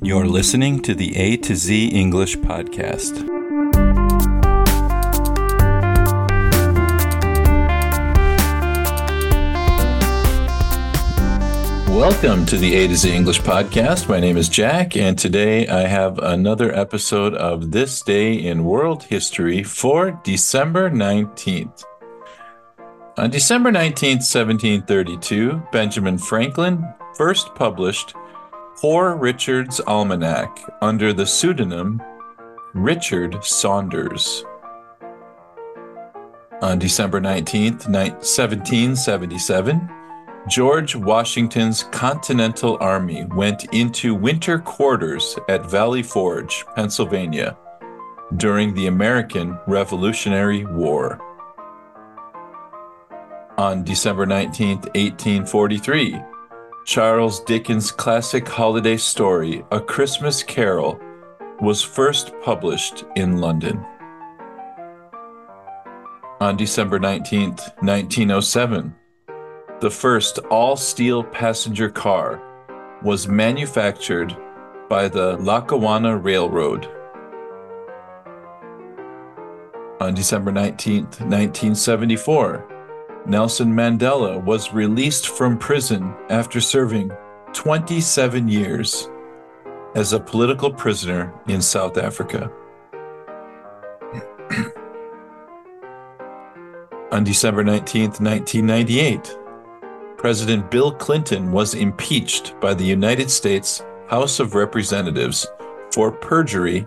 You're listening to the A to Z English Podcast. Welcome to the A to Z English Podcast. My name is Jack, and today I have another episode of This Day in World History for December 19th. On December 19th, 1732, Benjamin Franklin first published Poor Richard's Almanack under the pseudonym Richard Saunders. On December 19th, 1777, George Washington's Continental Army went into winter quarters at Valley Forge, Pennsylvania, during the American Revolutionary War. On December 19, 1843, Charles Dickens' classic holiday story, A Christmas Carol, was first published in London. On December 19, 1907, the first all steel passenger car was manufactured by the Lackawanna Railroad. On December 19, 1974, Nelson Mandela was released from prison after serving 27 years as a political prisoner in South Africa. On December 19, 1998, President Bill Clinton was impeached by the United States House of Representatives for perjury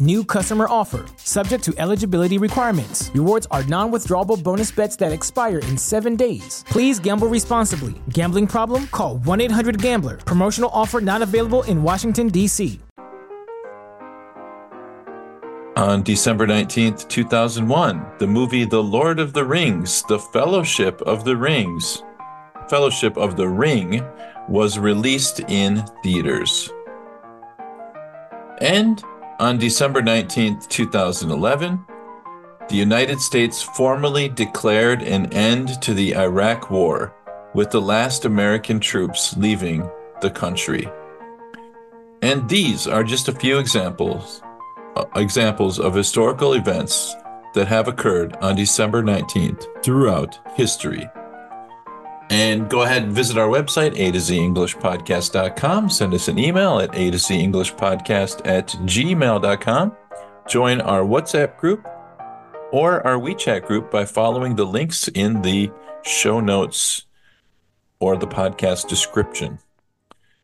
New customer offer, subject to eligibility requirements. Rewards are non withdrawable bonus bets that expire in seven days. Please gamble responsibly. Gambling problem? Call 1 800 Gambler. Promotional offer not available in Washington, D.C. On December 19th, 2001, the movie The Lord of the Rings, The Fellowship of the Rings, Fellowship of the Ring was released in theaters. And on December 19, 2011, the United States formally declared an end to the Iraq War, with the last American troops leaving the country. And these are just a few examples uh, examples of historical events that have occurred on December 19th throughout history. And go ahead and visit our website, a to z englishpodcast.com. Send us an email at a to z English Podcast at gmail.com. Join our WhatsApp group or our WeChat group by following the links in the show notes or the podcast description.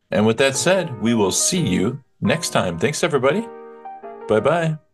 And with that said, we will see you next time. Thanks, everybody. Bye bye.